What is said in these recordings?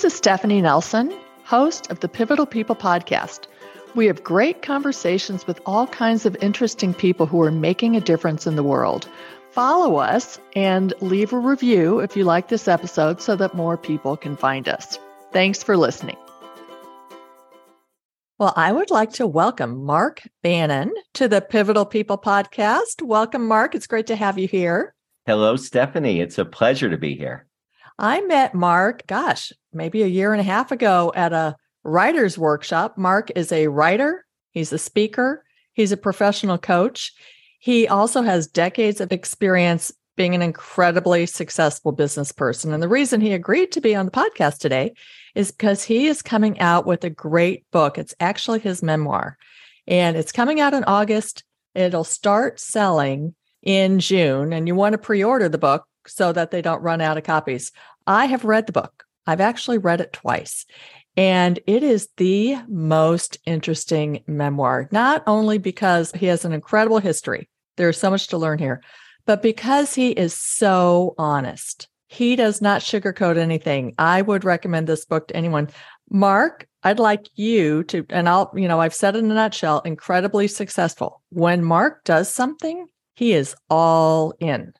This is Stephanie Nelson, host of the Pivotal People podcast. We have great conversations with all kinds of interesting people who are making a difference in the world. Follow us and leave a review if you like this episode so that more people can find us. Thanks for listening. Well, I would like to welcome Mark Bannon to the Pivotal People podcast. Welcome, Mark. It's great to have you here. Hello, Stephanie. It's a pleasure to be here. I met Mark, gosh, maybe a year and a half ago at a writer's workshop. Mark is a writer, he's a speaker, he's a professional coach. He also has decades of experience being an incredibly successful business person. And the reason he agreed to be on the podcast today is because he is coming out with a great book. It's actually his memoir, and it's coming out in August. It'll start selling in June, and you want to pre order the book so that they don't run out of copies. I have read the book, I've actually read it twice. And it is the most interesting memoir, not only because he has an incredible history, there's so much to learn here, but because he is so honest. He does not sugarcoat anything. I would recommend this book to anyone. Mark, I'd like you to, and I'll, you know, I've said in a nutshell, incredibly successful. When Mark does something, he is all in.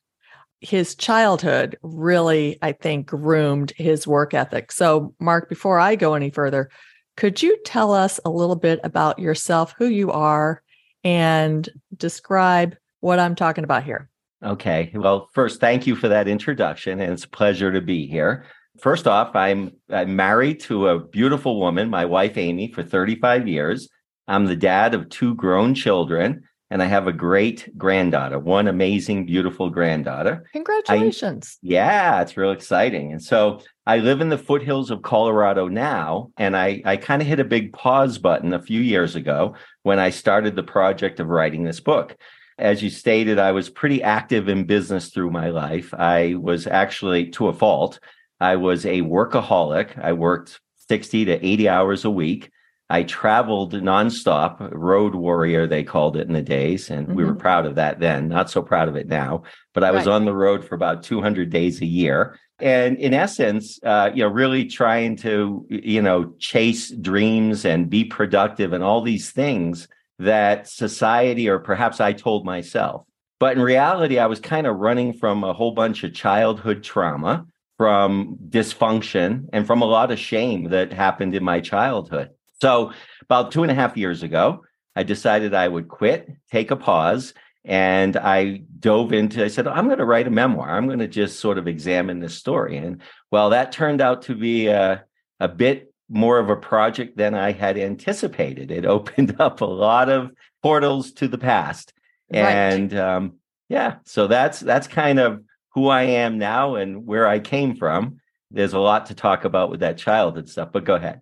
His childhood really, I think, groomed his work ethic. So, Mark, before I go any further, could you tell us a little bit about yourself, who you are, and describe what I'm talking about here? Okay. Well, first, thank you for that introduction, and it's a pleasure to be here. First off, I'm, I'm married to a beautiful woman, my wife Amy, for 35 years. I'm the dad of two grown children, and I have a great granddaughter, one amazing, beautiful granddaughter. Congratulations. I, yeah, it's real exciting. And so I live in the foothills of Colorado now, and I, I kind of hit a big pause button a few years ago when I started the project of writing this book as you stated, I was pretty active in business through my life. I was actually, to a fault, I was a workaholic. I worked 60 to 80 hours a week. I traveled nonstop, road warrior, they called it in the days. And mm-hmm. we were mm-hmm. proud of that then, not so proud of it now. But I was right. on the road for about 200 days a year. And in essence, uh, you know, really trying to, you know, chase dreams and be productive and all these things that society, or perhaps I told myself. But in reality, I was kind of running from a whole bunch of childhood trauma, from dysfunction, and from a lot of shame that happened in my childhood. So, about two and a half years ago, I decided I would quit, take a pause, and I dove into, I said, I'm going to write a memoir. I'm going to just sort of examine this story. And well, that turned out to be a, a bit more of a project than I had anticipated. It opened up a lot of portals to the past. And right. um, yeah, so that's that's kind of who I am now and where I came from. There's a lot to talk about with that childhood stuff, but go ahead.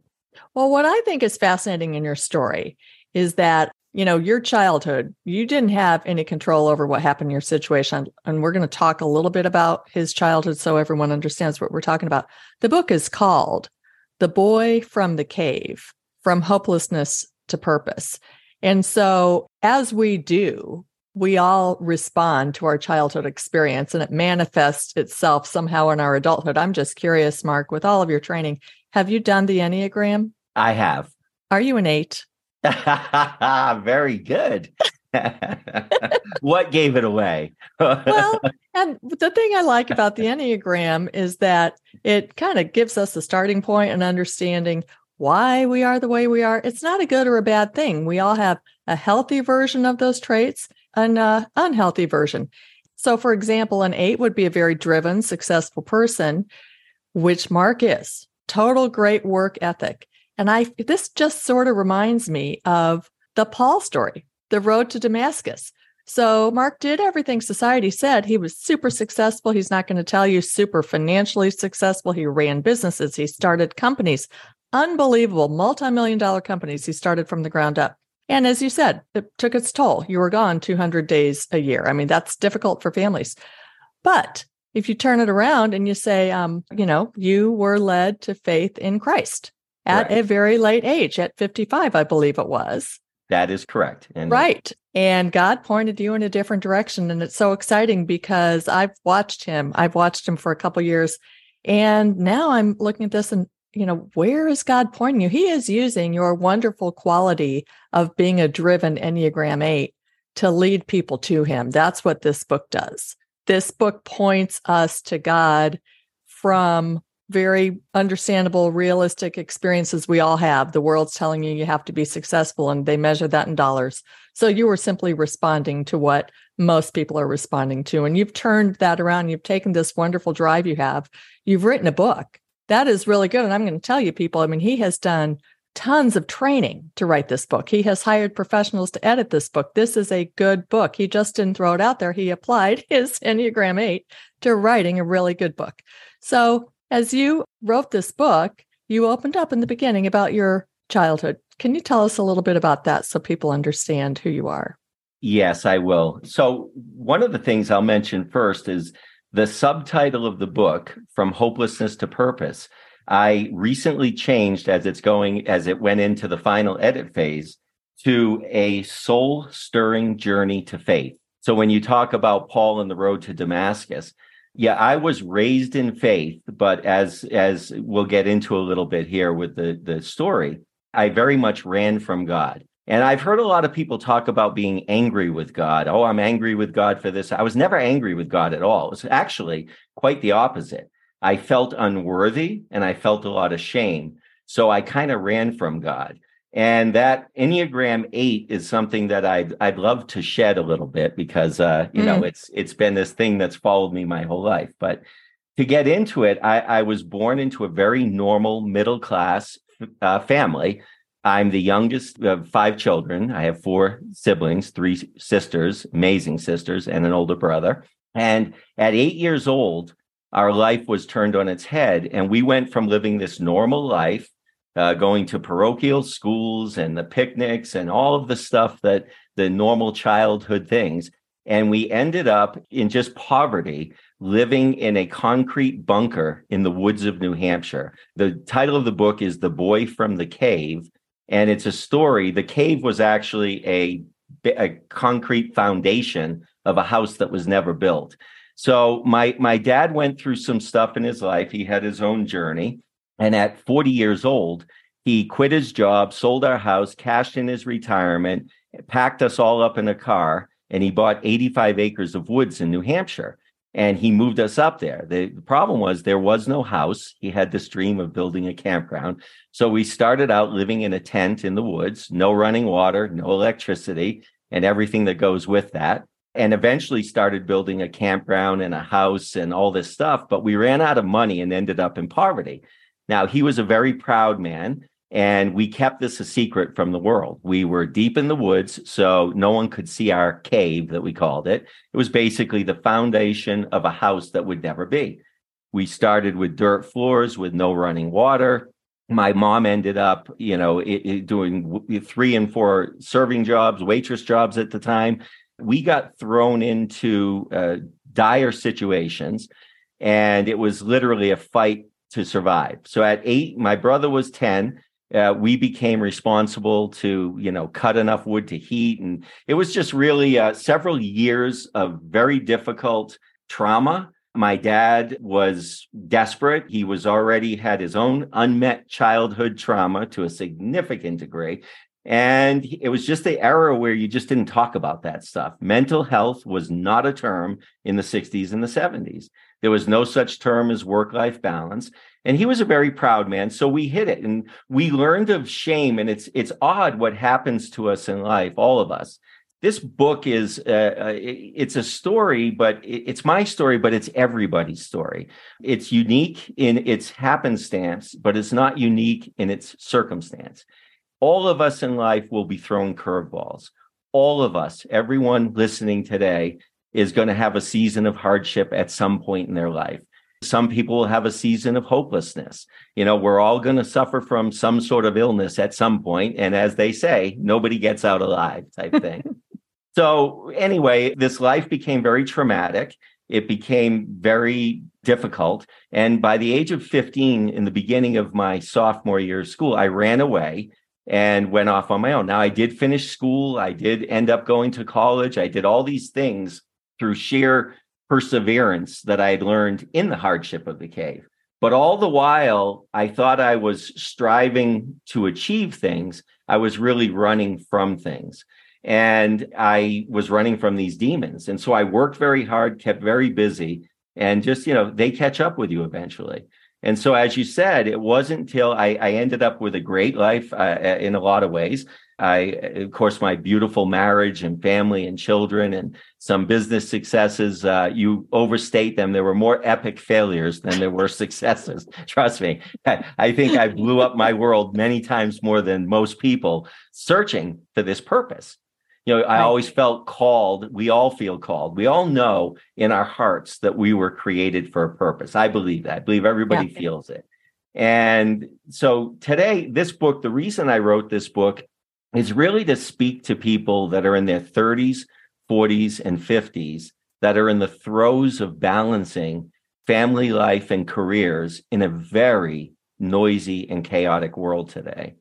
Well, what I think is fascinating in your story is that, you know, your childhood, you didn't have any control over what happened in your situation. And we're going to talk a little bit about his childhood so everyone understands what we're talking about. The book is called the boy from the cave, from hopelessness to purpose. And so, as we do, we all respond to our childhood experience and it manifests itself somehow in our adulthood. I'm just curious, Mark, with all of your training, have you done the Enneagram? I have. Are you an eight? Very good. what gave it away? well, and the thing I like about the Enneagram is that it kind of gives us a starting point and understanding why we are the way we are. It's not a good or a bad thing. We all have a healthy version of those traits, an uh, unhealthy version. So, for example, an eight would be a very driven, successful person, which Mark is. Total great work ethic. And I this just sort of reminds me of the Paul story the road to Damascus. So Mark did everything society said. He was super successful. He's not going to tell you super financially successful. He ran businesses, he started companies, unbelievable multi-million dollar companies he started from the ground up. And as you said, it took its toll. You were gone 200 days a year. I mean, that's difficult for families. But if you turn it around and you say, um, you know, you were led to faith in Christ at right. a very late age, at 55, I believe it was. That is correct. And right. And God pointed you in a different direction. And it's so exciting because I've watched him. I've watched him for a couple years. And now I'm looking at this and you know, where is God pointing you? He is using your wonderful quality of being a driven Enneagram 8 to lead people to Him. That's what this book does. This book points us to God from very understandable, realistic experiences we all have. The world's telling you you have to be successful, and they measure that in dollars. So you were simply responding to what most people are responding to. And you've turned that around. You've taken this wonderful drive you have, you've written a book. That is really good. And I'm going to tell you, people, I mean, he has done tons of training to write this book. He has hired professionals to edit this book. This is a good book. He just didn't throw it out there. He applied his Enneagram 8 to writing a really good book. So, as you wrote this book, you opened up in the beginning about your childhood. Can you tell us a little bit about that so people understand who you are? Yes, I will. So, one of the things I'll mention first is the subtitle of the book, From Hopelessness to Purpose. I recently changed as it's going, as it went into the final edit phase to a soul stirring journey to faith. So, when you talk about Paul and the road to Damascus, yeah, I was raised in faith, but as as we'll get into a little bit here with the the story, I very much ran from God. And I've heard a lot of people talk about being angry with God. Oh, I'm angry with God for this. I was never angry with God at all. It was actually quite the opposite. I felt unworthy and I felt a lot of shame. So I kind of ran from God. And that Enneagram 8 is something that I'd I'd love to shed a little bit because uh, you mm. know, it's it's been this thing that's followed me my whole life. But to get into it, I, I was born into a very normal middle class uh, family I'm the youngest of five children. I have four siblings, three sisters, amazing sisters, and an older brother. And at eight years old, our life was turned on its head. And we went from living this normal life, uh, going to parochial schools and the picnics and all of the stuff that the normal childhood things. And we ended up in just poverty, living in a concrete bunker in the woods of New Hampshire. The title of the book is The Boy from the Cave and it's a story. The cave was actually a, a concrete foundation of a house that was never built. So my my dad went through some stuff in his life. He had his own journey, and at 40 years old, he quit his job, sold our house, cashed in his retirement, packed us all up in a car, and he bought 85 acres of woods in New Hampshire and he moved us up there. The, the, problem was there was no house. He had this dream of building a campground. So we started out living in a tent in the woods, no running water, no electricity, and everything that goes with that. And eventually started building a campground and a house and all this stuff. But we ran out of money and ended up in poverty. Now, he was a very proud man. And we kept this a secret from the world. We were deep in the woods, so no one could see our cave that we called it. It was basically the foundation of a house that would never be. We started with dirt floors with no running water. My mom ended up, you know, it, it doing three and four serving jobs, waitress jobs at the time. We got thrown into uh, dire situations, and it was literally a fight to survive. So at eight, my brother was 10 uh, we became responsible to you know cut enough wood to heat and it was just really uh, several years of very difficult trauma my dad was desperate he was already had his own unmet childhood trauma to a significant degree and it was just the era where you just didn't talk about that stuff. Mental health was not a term in the 60s and the 70s there was no such term as work life balance. And he was a very proud man so we hit it. And we learned of shame and it's it's odd what happens to us in life all of us. This book is uh, uh it's a story but it's my story but it's everybody's story. It's unique in its happenstance but it's not unique in its circumstance all of us in life will be thrown curveballs all of us everyone listening today is going to have a season of hardship at some point in their life some people will have a season of hopelessness. You know, we're all going to suffer from some sort of illness at some point, And as they say, nobody gets out alive type thing. so, anyway, this life became very traumatic. It became very difficult. And by the age of 15, in the beginning of my sophomore year of school, I ran away and went off on my own. Now, I did finish school. I did end up going to college. I did all these things through sheer perseverance that I had learned in the hardship of the cave. But all the while, I thought I was striving to achieve things. I was really running from things. And I was running from these demons. And so I worked very hard, kept very busy, and just, you know, they catch up with you eventually. And so, as you said, it wasn't until I, I ended up with a great life uh, in a lot of ways. I, of course, my beautiful marriage and family and children and some business successes. Uh, you overstate them. There were more epic failures than there were successes. Trust me. I, I think I blew up my world many times more than most people searching for this purpose. You know, I always felt called. We all feel called. We all know in our hearts that we were created for a purpose. I believe that. I believe everybody yeah. feels it. And so today, this book, the reason I wrote this book is really to speak to people that are in their 30s, 40s, and 50s that are in the throes of balancing family life and careers in a very noisy and chaotic world today.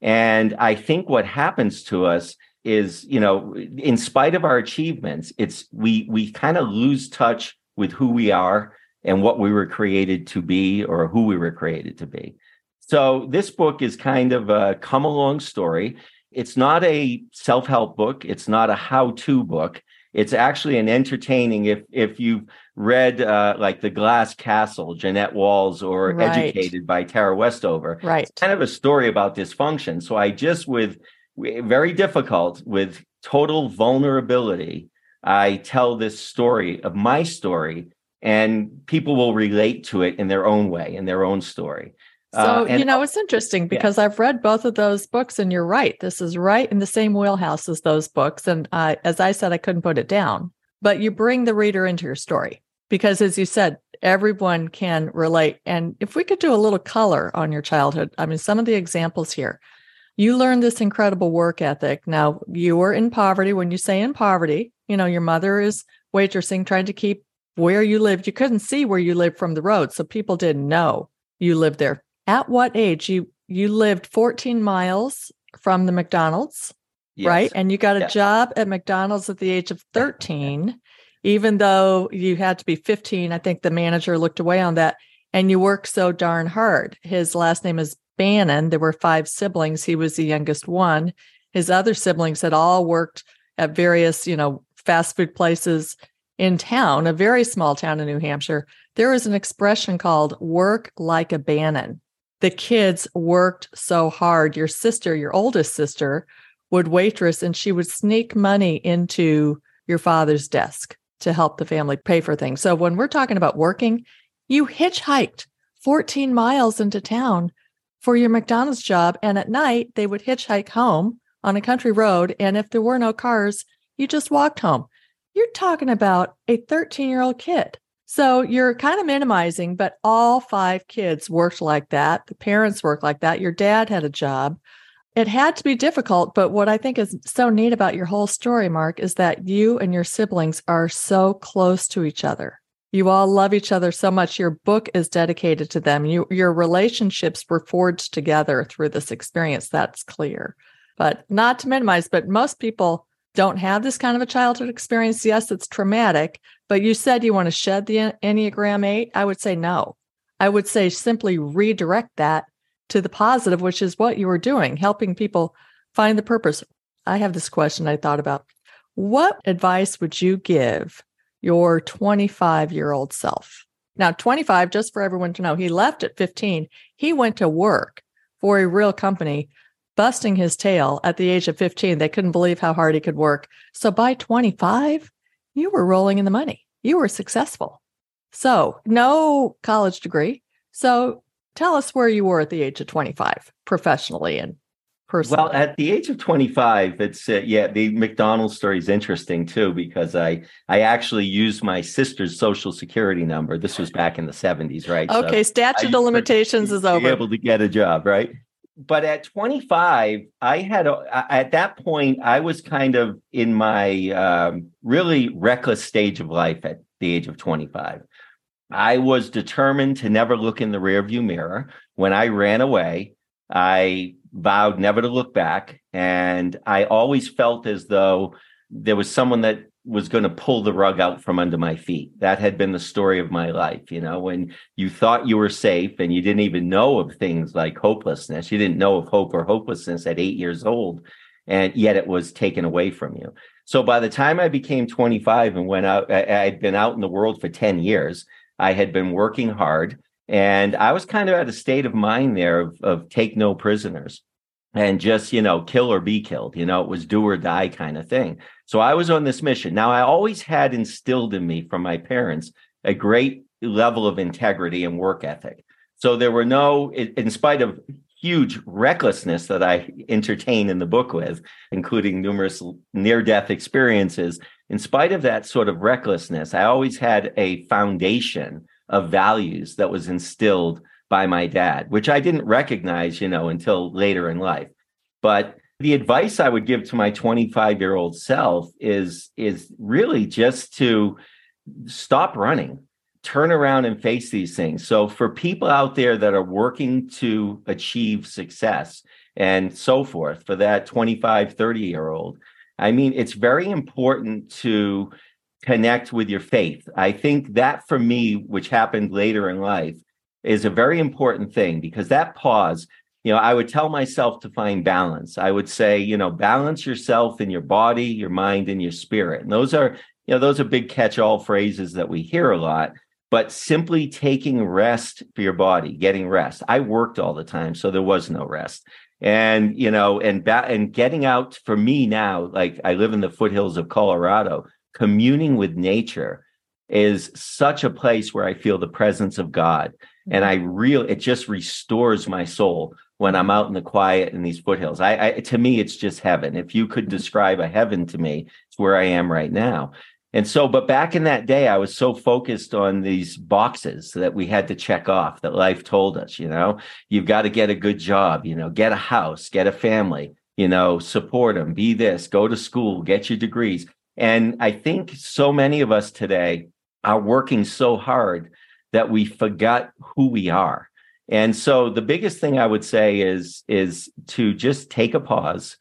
And I think what happens to us is, you know, in spite of our achievements, it's we we kind of lose touch with who we are and what we were created to be or who we were created to be. So this book is kind of a come along story. It's not a self-help book. It's not a how-to book. It's actually an entertaining. If if you've read uh, like The Glass Castle, Jeannette Walls, or right. Educated by Tara Westover, right? It's kind of a story about dysfunction. So I just with very difficult with total vulnerability. I tell this story of my story, and people will relate to it in their own way, in their own story. So, uh, and, you know, it's interesting because yeah. I've read both of those books, and you're right. This is right in the same wheelhouse as those books. And uh, as I said, I couldn't put it down, but you bring the reader into your story because, as you said, everyone can relate. And if we could do a little color on your childhood, I mean, some of the examples here, you learned this incredible work ethic. Now, you were in poverty. When you say in poverty, you know, your mother is waitressing, trying to keep where you lived. You couldn't see where you lived from the road. So people didn't know you lived there at what age you you lived 14 miles from the McDonald's, yes. right? And you got a yes. job at McDonald's at the age of 13, even though you had to be 15. I think the manager looked away on that. And you worked so darn hard. His last name is Bannon. There were five siblings. He was the youngest one. His other siblings had all worked at various, you know, fast food places in town, a very small town in New Hampshire. There is an expression called work like a Bannon the kids worked so hard. Your sister, your oldest sister, would waitress and she would sneak money into your father's desk to help the family pay for things. So when we're talking about working, you hitchhiked 14 miles into town for your McDonald's job. And at night, they would hitchhike home on a country road. And if there were no cars, you just walked home. You're talking about a 13 year old kid so you're kind of minimizing, but all five kids worked like that. The parents worked like that. Your dad had a job. It had to be difficult, but what I think is so neat about your whole story, Mark, is that you and your siblings are so close to each other. You all love each other so much. Your book is dedicated to them. You, your relationships were forged together through this experience. That's clear. But not to minimize, but most people don't have this kind of a childhood experience. Yes, it's traumatic, but you said you want to shed the Enneagram 8. I would say no. I would say simply redirect that to the positive, which is what you were doing, helping people find the purpose. I have this question I thought about. What advice would you give your 25 year old self? Now, 25, just for everyone to know, he left at 15. He went to work for a real company, busting his tail at the age of 15. They couldn't believe how hard he could work. So by 25, you were rolling in the money. You were successful. So, no college degree. So, tell us where you were at the age of 25 professionally and Well, at the age of 25, it's uh, yeah, the McDonald's story is interesting too because I I actually used my sister's social security number. This was back in the 70s, right? Okay, so statute of limitations is over. Able to get a job, right? but at 25 i had a, at that point i was kind of in my um, really reckless stage of life at the age of 25 i was determined to never look in the rearview mirror when i ran away i vowed never to look back and i always felt as though there was someone that was going to pull the rug out from under my feet. That had been the story of my life. You know, when you thought you were safe and you didn't even know of things like hopelessness, you didn't know of hope or hopelessness at eight years old, and yet it was taken away from you. So by the time I became 25 and went out, I, I'd been out in the world for 10 years. I had been working hard and I was kind of at a state of mind there of, of take no prisoners and just, you know, kill or be killed. You know, it was do or die kind of thing. So I was on this mission. Now, I always had instilled in me from my parents a great level of integrity and work ethic. So there were no, in spite of huge recklessness that I entertain in the book with, including numerous near death experiences, in spite of that sort of recklessness, I always had a foundation of values that was instilled by my dad, which I didn't recognize, you know, until later in life. But the advice I would give to my 25 year old self is is really just to stop running turn around and face these things so for people out there that are working to achieve success and so forth for that 25 30 year old i mean it's very important to connect with your faith i think that for me which happened later in life is a very important thing because that pause you know, I would tell myself to find balance. I would say, you know, balance yourself in your body, your mind, and your spirit. And those are, you know, those are big catch-all phrases that we hear a lot. But simply taking rest for your body, getting rest. I worked all the time, so there was no rest. And you know, and ba- and getting out for me now, like I live in the foothills of Colorado, communing with nature is such a place where I feel the presence of God. And I real it just restores my soul when I'm out in the quiet in these foothills. I, I, to me, it's just heaven. If you could mm-hmm. describe a heaven to me, it's where I am right now. And so, but back in that day, I was so focused on these boxes that we had to check off that life told us, you know, you've got to get a good job, you know, get a house, get a family, you know, support them, be this, go to school, get your degrees. And I think so many of us today are working so hard that we forgot who we are and so the biggest thing I would say is is to just take a pause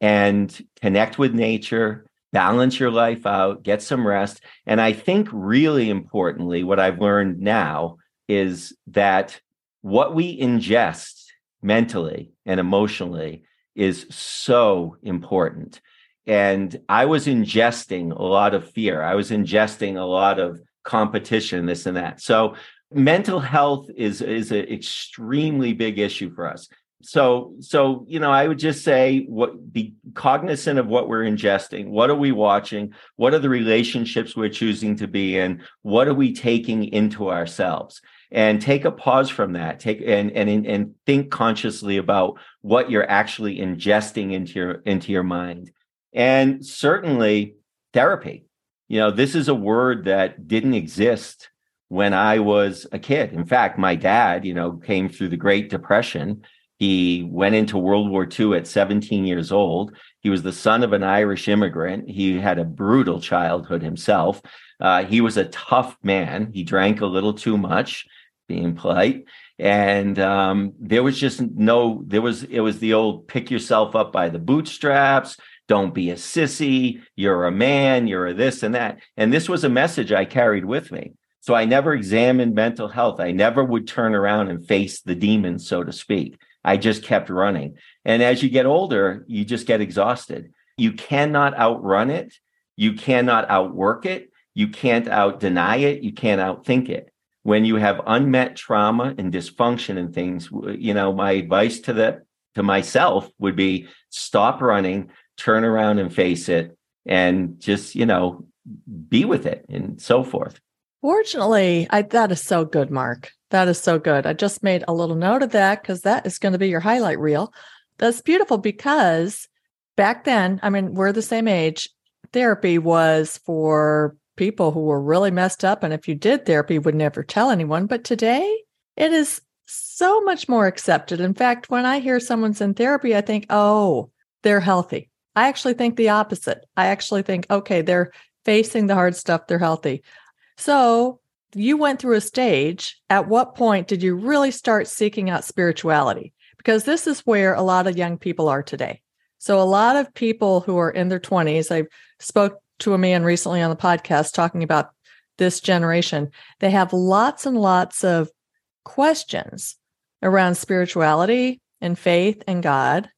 and connect with nature, balance your life out, get some rest. And I think really importantly what I've learned now is that what we ingest mentally and emotionally is so important. And I was ingesting a lot of fear. I was ingesting a lot of competition, this and that. So mental health is is an extremely big issue for us. So so you know i would just say what be cognizant of what we're ingesting. What are we watching? What are the relationships we're choosing to be in? What are we taking into ourselves? And take a pause from that. Take and and and think consciously about what you're actually ingesting into your into your mind and certainly therapy you know this is a word that didn't exist when I was a kid. In fact, my dad, you know, came through the Great Depression. He went into World War II at 17 years old. He was the son of an Irish immigrant. He had a brutal childhood himself. Uh, he was a tough man. He drank a little too much, being polite. And um, there was just no, there was, it was the old pick yourself up by the bootstraps. Don't be a sissy. You're a man. You're a this and that. And this was a message I carried with me. So I never examined mental health. I never would turn around and face the demons, so to speak. I just kept running. And as you get older, you just get exhausted. You cannot outrun it. You cannot outwork it. You can't out deny it. You can't outthink it. When you have unmet trauma and dysfunction and things, you know, my advice to the to myself would be stop running, turn around and face it, and just, you know, be with it and so forth. Fortunately, I, that is so good, Mark. That is so good. I just made a little note of that because that is going to be your highlight reel. That's beautiful because back then, I mean, we're the same age. Therapy was for people who were really messed up. And if you did therapy, you would never tell anyone. But today, it is so much more accepted. In fact, when I hear someone's in therapy, I think, oh, they're healthy. I actually think the opposite. I actually think, okay, they're facing the hard stuff, they're healthy. So you went through a stage. At what point did you really start seeking out spirituality? Because this is where a lot of young people are today. So a lot of people who are in their 20s, I spoke to a man recently on the podcast talking about this generation. They have lots and lots of questions around spirituality and faith and God,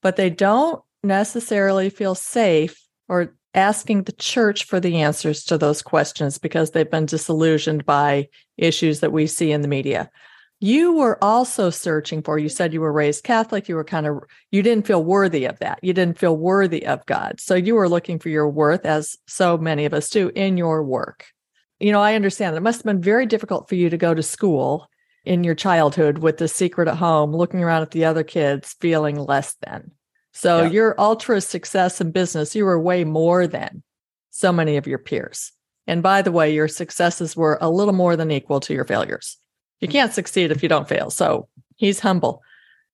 but they don't necessarily feel safe or asking the church for the answers to those questions because they've been disillusioned by issues that we see in the media. You were also searching for, you said you were raised Catholic, you were kind of, you didn't feel worthy of that. You didn't feel worthy of God. So you were looking for your worth, as so many of us do, in your work. You know, I understand that it must have been very difficult for you to go to school in your childhood with the secret at home, looking around at the other kids, feeling less than. So yeah. your ultra success in business, you were way more than so many of your peers. And by the way, your successes were a little more than equal to your failures. You mm. can't succeed if you don't fail. So he's humble.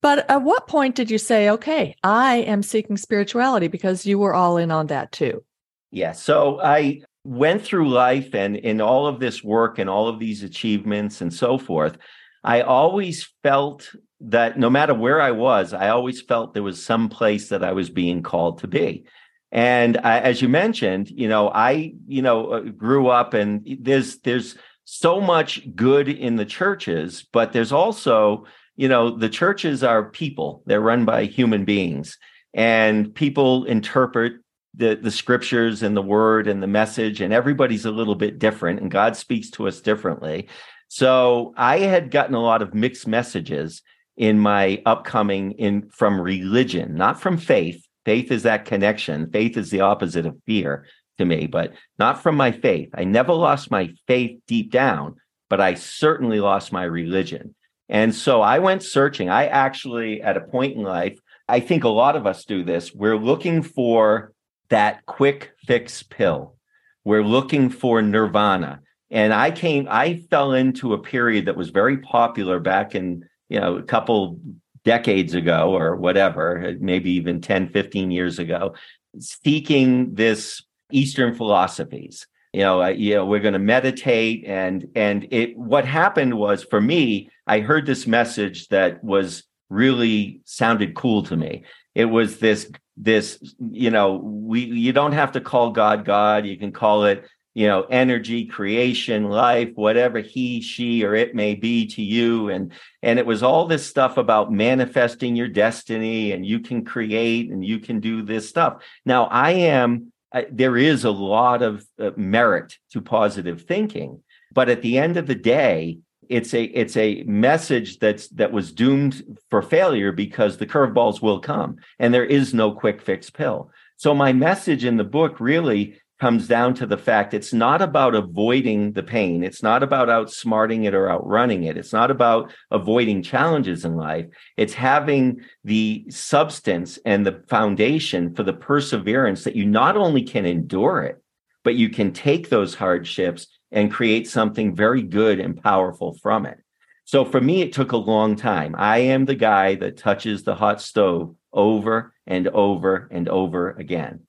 But at what point did you say, okay, I am seeking spirituality because you were all in on that too? Yeah. So I went through life and in all of this work and all of these achievements and so forth, I always felt that no matter where I was, I always felt there was some place that I was being called to be. And I, as you mentioned, you know, I, you know, uh, grew up and there's there's so much good in the churches, but there's also, you know, the churches are people. They're run by human beings, and people interpret the the scriptures and the word and the message, and everybody's a little bit different, and God speaks to us differently. So I had gotten a lot of mixed messages in my upcoming in from religion, not from faith. Faith is that connection. Faith is the opposite of fear to me, but not from my faith. I never lost my faith deep down, but I certainly lost my religion. And so I went searching. I actually, at a point in life, I think a lot of us do this. We're looking for that quick fix pill. We're looking for nirvana. And I came, I fell into a period that was very popular back in you know, a couple decades ago or whatever, maybe even 10, 15 years ago, seeking this Eastern philosophies. You know, uh, you know, we're going to meditate, and and it. What happened was for me, I heard this message that was really sounded cool to me. It was this this you know we you don't have to call God God. You can call it you know energy creation life whatever he she or it may be to you. And and it was all this stuff about manifesting your destiny and you can create and you can do this stuff. Now i am uh, there is a lot of uh, merit to positive thinking but at the end of the day it's a it's a message that's that was doomed for failure because the curveballs will come and there is no quick fix pill. So my message in the book really comes down to the fact it's not about avoiding the pain. It's not about outsmarting it or outrunning it. It's not about avoiding challenges in life. It's having the substance and the foundation for the perseverance that you not only can endure it, but you can take those hardships and create something very good and powerful from it. So for me, it took a long time. I am the guy that touches the hot stove over and over and over again.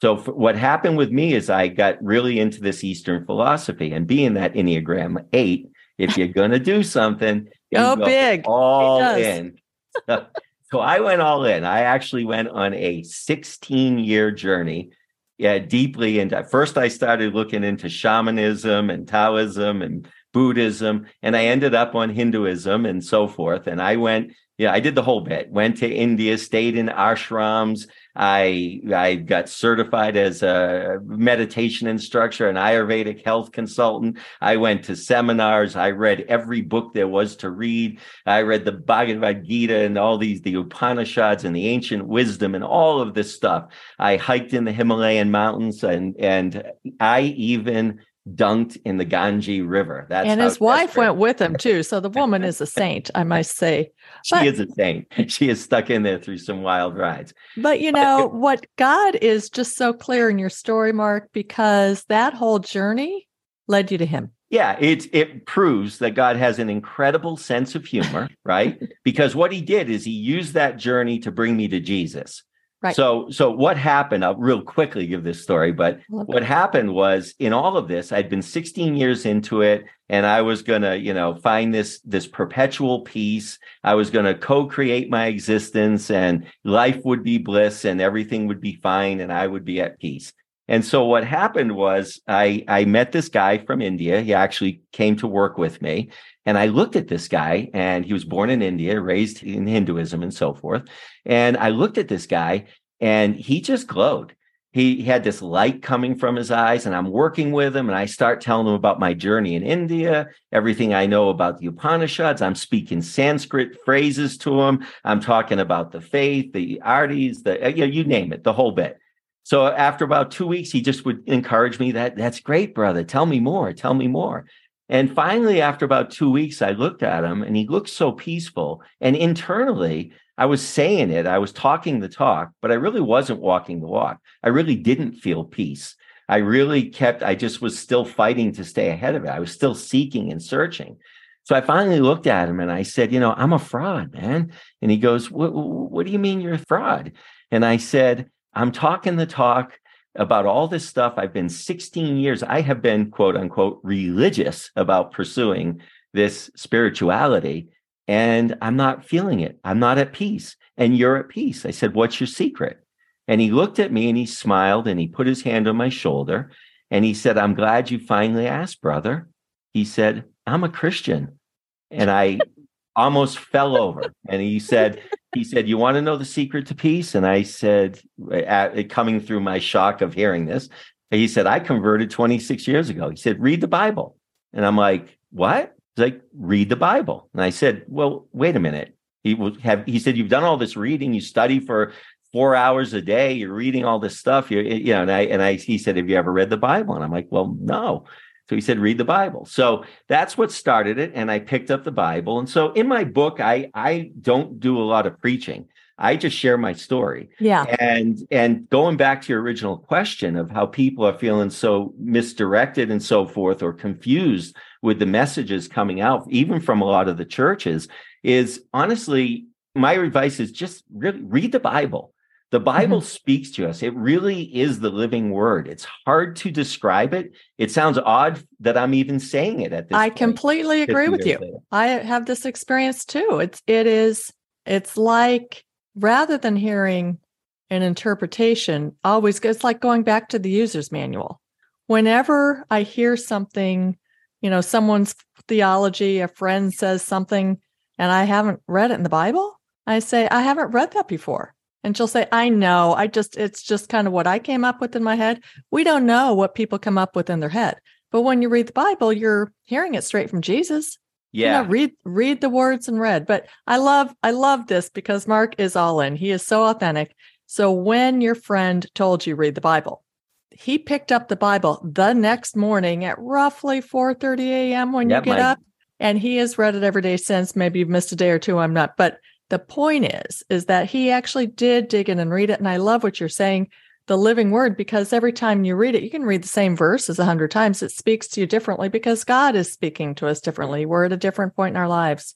So what happened with me is I got really into this Eastern philosophy and being that Enneagram eight, if you're going to do something, go, oh, go big, all in. So, so, I went all in. I actually went on a 16 year journey. Yeah, deeply into. First, I started looking into shamanism and Taoism and Buddhism, and I ended up on Hinduism and so forth. And I went, yeah, I did the whole bit. Went to India, stayed in ashrams, I I got certified as a meditation instructor, an Ayurvedic health consultant. I went to seminars. I read every book there was to read. I read the Bhagavad Gita and all these the Upanishads and the ancient wisdom and all of this stuff. I hiked in the Himalayan mountains and and I even dunked in the Ganges River. That's and his wife went with him too. So the woman is a saint, I must say. she but, is a saint. She is stuck in there through some wild rides. But you know but, what God is just so clear in your story, Mark, because that whole journey led you to Him. Yeah, it it proves that God has an incredible sense of humor, right? because what He did is He used that journey to bring me to Jesus. Right. So, so what happened? I'll real quickly give this story, but what happened was in all of this, I'd been 16 years into it, and I was gonna, you know, find this this perpetual peace. I was gonna co-create my existence, and life would be bliss, and everything would be fine, and I would be at peace. And so what happened was I I met this guy from India. He actually came to work with me. And I looked at this guy, and he was born in India, raised in Hinduism and so forth. And I looked at this guy, and he just glowed he, had this light coming from his eyes and i'm working with him and i start telling him about my journey in india everything i know about the upanishads i'm speaking sanskrit phrases to him i'm talking about the faith the artis the you, know, you name it the whole bit so after about two weeks he just would encourage me that that's great brother tell me more tell me more and finally after about two weeks i looked at him and he looked so peaceful and internally I was saying it, I was talking the talk, but I really wasn't walking the walk. I really didn't feel peace. I really kept, I just was still fighting to stay ahead of it. I was still seeking and searching. So I finally looked at him and I said, You know, I'm a fraud, man. And he goes, What, what do you mean you're a fraud? And I said, I'm talking the talk about all this stuff. I've been 16 years. I have been, quote unquote, religious about pursuing this spirituality and I'm not feeling it. I'm not at peace. And you're at peace. I said, What's your secret? And he looked at me and he smiled and he put his hand on my shoulder and he said, I'm glad you finally asked, brother. He said, I'm a Christian. And I almost fell over. And he said, he said, You want to know the secret to peace? And I said, at, coming through my shock of hearing this, he said, I converted 26 years ago. He said, Read the Bible. And I'm like, What? He's like, read the Bible. And I said, well, wait a minute. He have, he said, you've done all this reading, you study for four hours a day, you're reading all this stuff. You, you know, and I, and I, he said, have you ever read the Bible? And I'm like, well, no. So he said, read the Bible. So that's what started it. And I picked up the Bible. And so in my book, I, I don't do a lot of preaching. I just share my story. Yeah. And and going back to your original question of how people are feeling so misdirected and so forth or confused with the messages coming out, even from a lot of the churches, is honestly, my advice is just really read the Bible. The Bible mm-hmm. speaks to us. It really is the living word. It's hard to describe it. It sounds odd that I'm even saying it at this I point, completely agree with you. Later. I have this experience too. It's it is it's like rather than hearing an interpretation, always it's like going back to the user's manual. Whenever I hear something, you know, someone's theology, a friend says something, and I haven't read it in the Bible, I say, I haven't read that before. And she'll say, I know. I just, it's just kind of what I came up with in my head. We don't know what people come up with in their head. But when you read the Bible, you're hearing it straight from Jesus yeah you know, read read the words and read but i love i love this because mark is all in he is so authentic so when your friend told you read the bible he picked up the bible the next morning at roughly 4 30 a.m when you get my... up and he has read it every day since maybe you've missed a day or two i'm not but the point is is that he actually did dig in and read it and i love what you're saying the living word because every time you read it, you can read the same verses a hundred times. It speaks to you differently because God is speaking to us differently. We're at a different point in our lives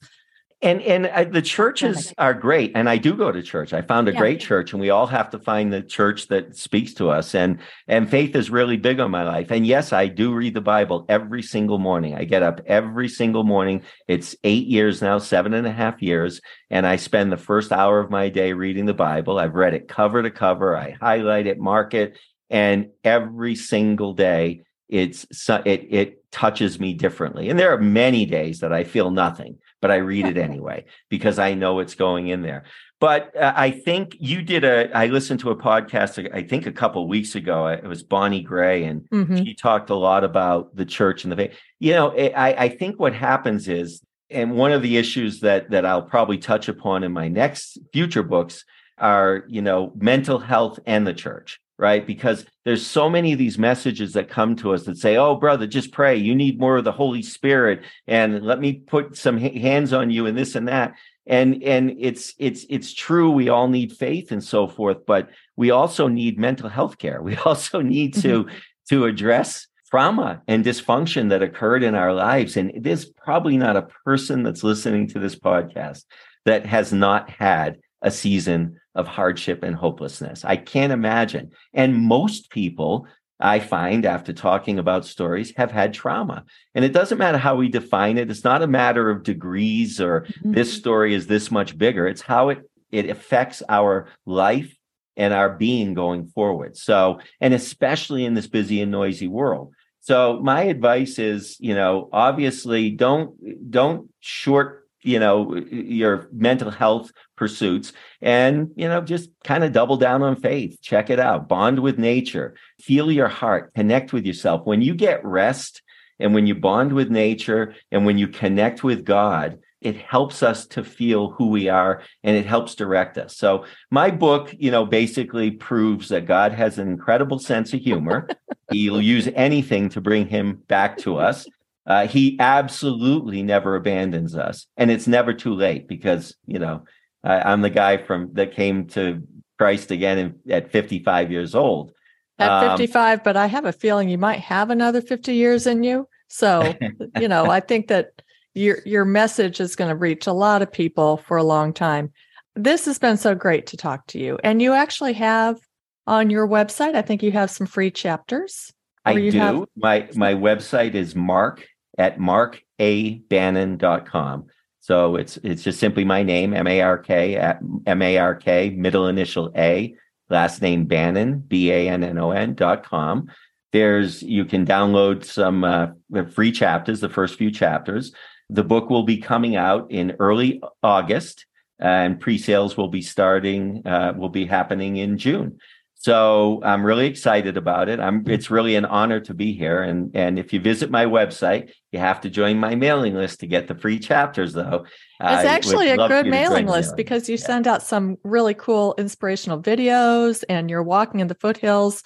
and and uh, the churches are great and i do go to church. I found a yeah. great church and we all have to find the church that speaks to us and and faith is really big on my life. And yes i do read the bible every single morning. I get up every single morning. It's eight years now seven and a half years and i spend the first hour of my day reading the bible. I've read it cover to cover. I highlight it mark it and every single day it's it it touches me differently and there are many days that i feel nothing but I read it anyway because I know it's going in there. But uh, I think you did a. I listened to a podcast. I think a couple weeks ago. It was Bonnie Gray, and mm-hmm. she talked a lot about the church and the faith. You know, I, I think what happens is, and one of the issues that that I'll probably touch upon in my next future books are, you know, mental health and the church right? Because there's so many of these messages that come to us that say, "Oh, brother, just pray. You need more of the Holy Spirit, and let me put some hands on you, and this and that." And and it's it's it's true. We all need faith and so forth, but we also need mental health care. We also need to mm-hmm. to address trauma and dysfunction that occurred in our lives. And there's probably not a person that's listening to this podcast that has not had a season of hardship and hopelessness. I can't imagine. And most people, I find after talking about stories, have had trauma. And it doesn't matter how we define it. It's not a matter of degrees or mm-hmm. this story is this much bigger. It's how it it affects our life and our being going forward. So, and especially in this busy and noisy world. So my advice is, you know, obviously don't don't short you know your mental health pursuits and you know just kind of double down on faith check it out bond with nature feel your heart connect with yourself. When you get rest and when you bond with nature and when you connect with god it helps us to feel who we are and it helps direct us. So my book you know basically proves that god has an incredible sense of humor. He'll use anything to bring him back to us uh, he absolutely never abandons us, and it's never too late because you know I, am the guy from that came to Christ again in, at 55 years old. At um, 55, but I have a feeling you might have another 50 years in you. So you know, I think that your your message is going to reach a lot of people for a long time. This has been so great to talk to you, and you actually have on your website. I think you have some free chapters. I do. Have- my my website is Mark at markabannon.com. So it's it's just simply my name, M-A-R-K at M-A-R-K, middle initial A, last name Bannon, B-A-N-N-O-N dot com. There's you can download some uh, free chapters, the first few chapters. The book will be coming out in early August, and pre-sales will be starting, uh, will be happening in June. So I'm really excited about it. I'm it's really an honor to be here. And and if you visit my website, you have to join my mailing list to get the free chapters though. It's actually a good mailing list mailing. because you yeah. send out some really cool inspirational videos and you're walking in the foothills.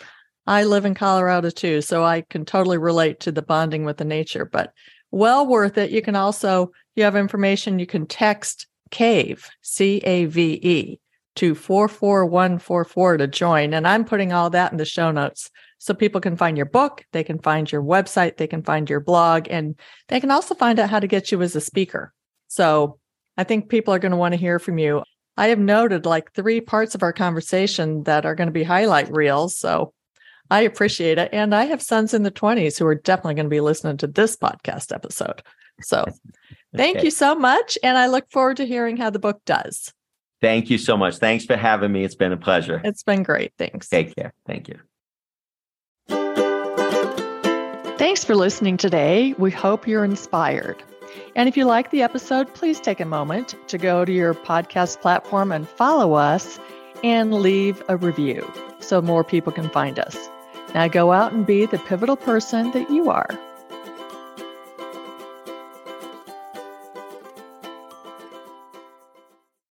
I live in Colorado too, so I can totally relate to the bonding with the nature, but well worth it. You can also you have information you can text cave C A V E to 44144 to join. And I'm putting all that in the show notes so people can find your book, they can find your website, they can find your blog, and they can also find out how to get you as a speaker. So I think people are going to want to hear from you. I have noted like three parts of our conversation that are going to be highlight reels. So I appreciate it. And I have sons in the 20s who are definitely going to be listening to this podcast episode. So thank okay. you so much. And I look forward to hearing how the book does. Thank you so much. Thanks for having me. It's been a pleasure. It's been great. Thanks. Take care. Thank you. Thanks for listening today. We hope you're inspired. And if you like the episode, please take a moment to go to your podcast platform and follow us and leave a review so more people can find us. Now go out and be the pivotal person that you are.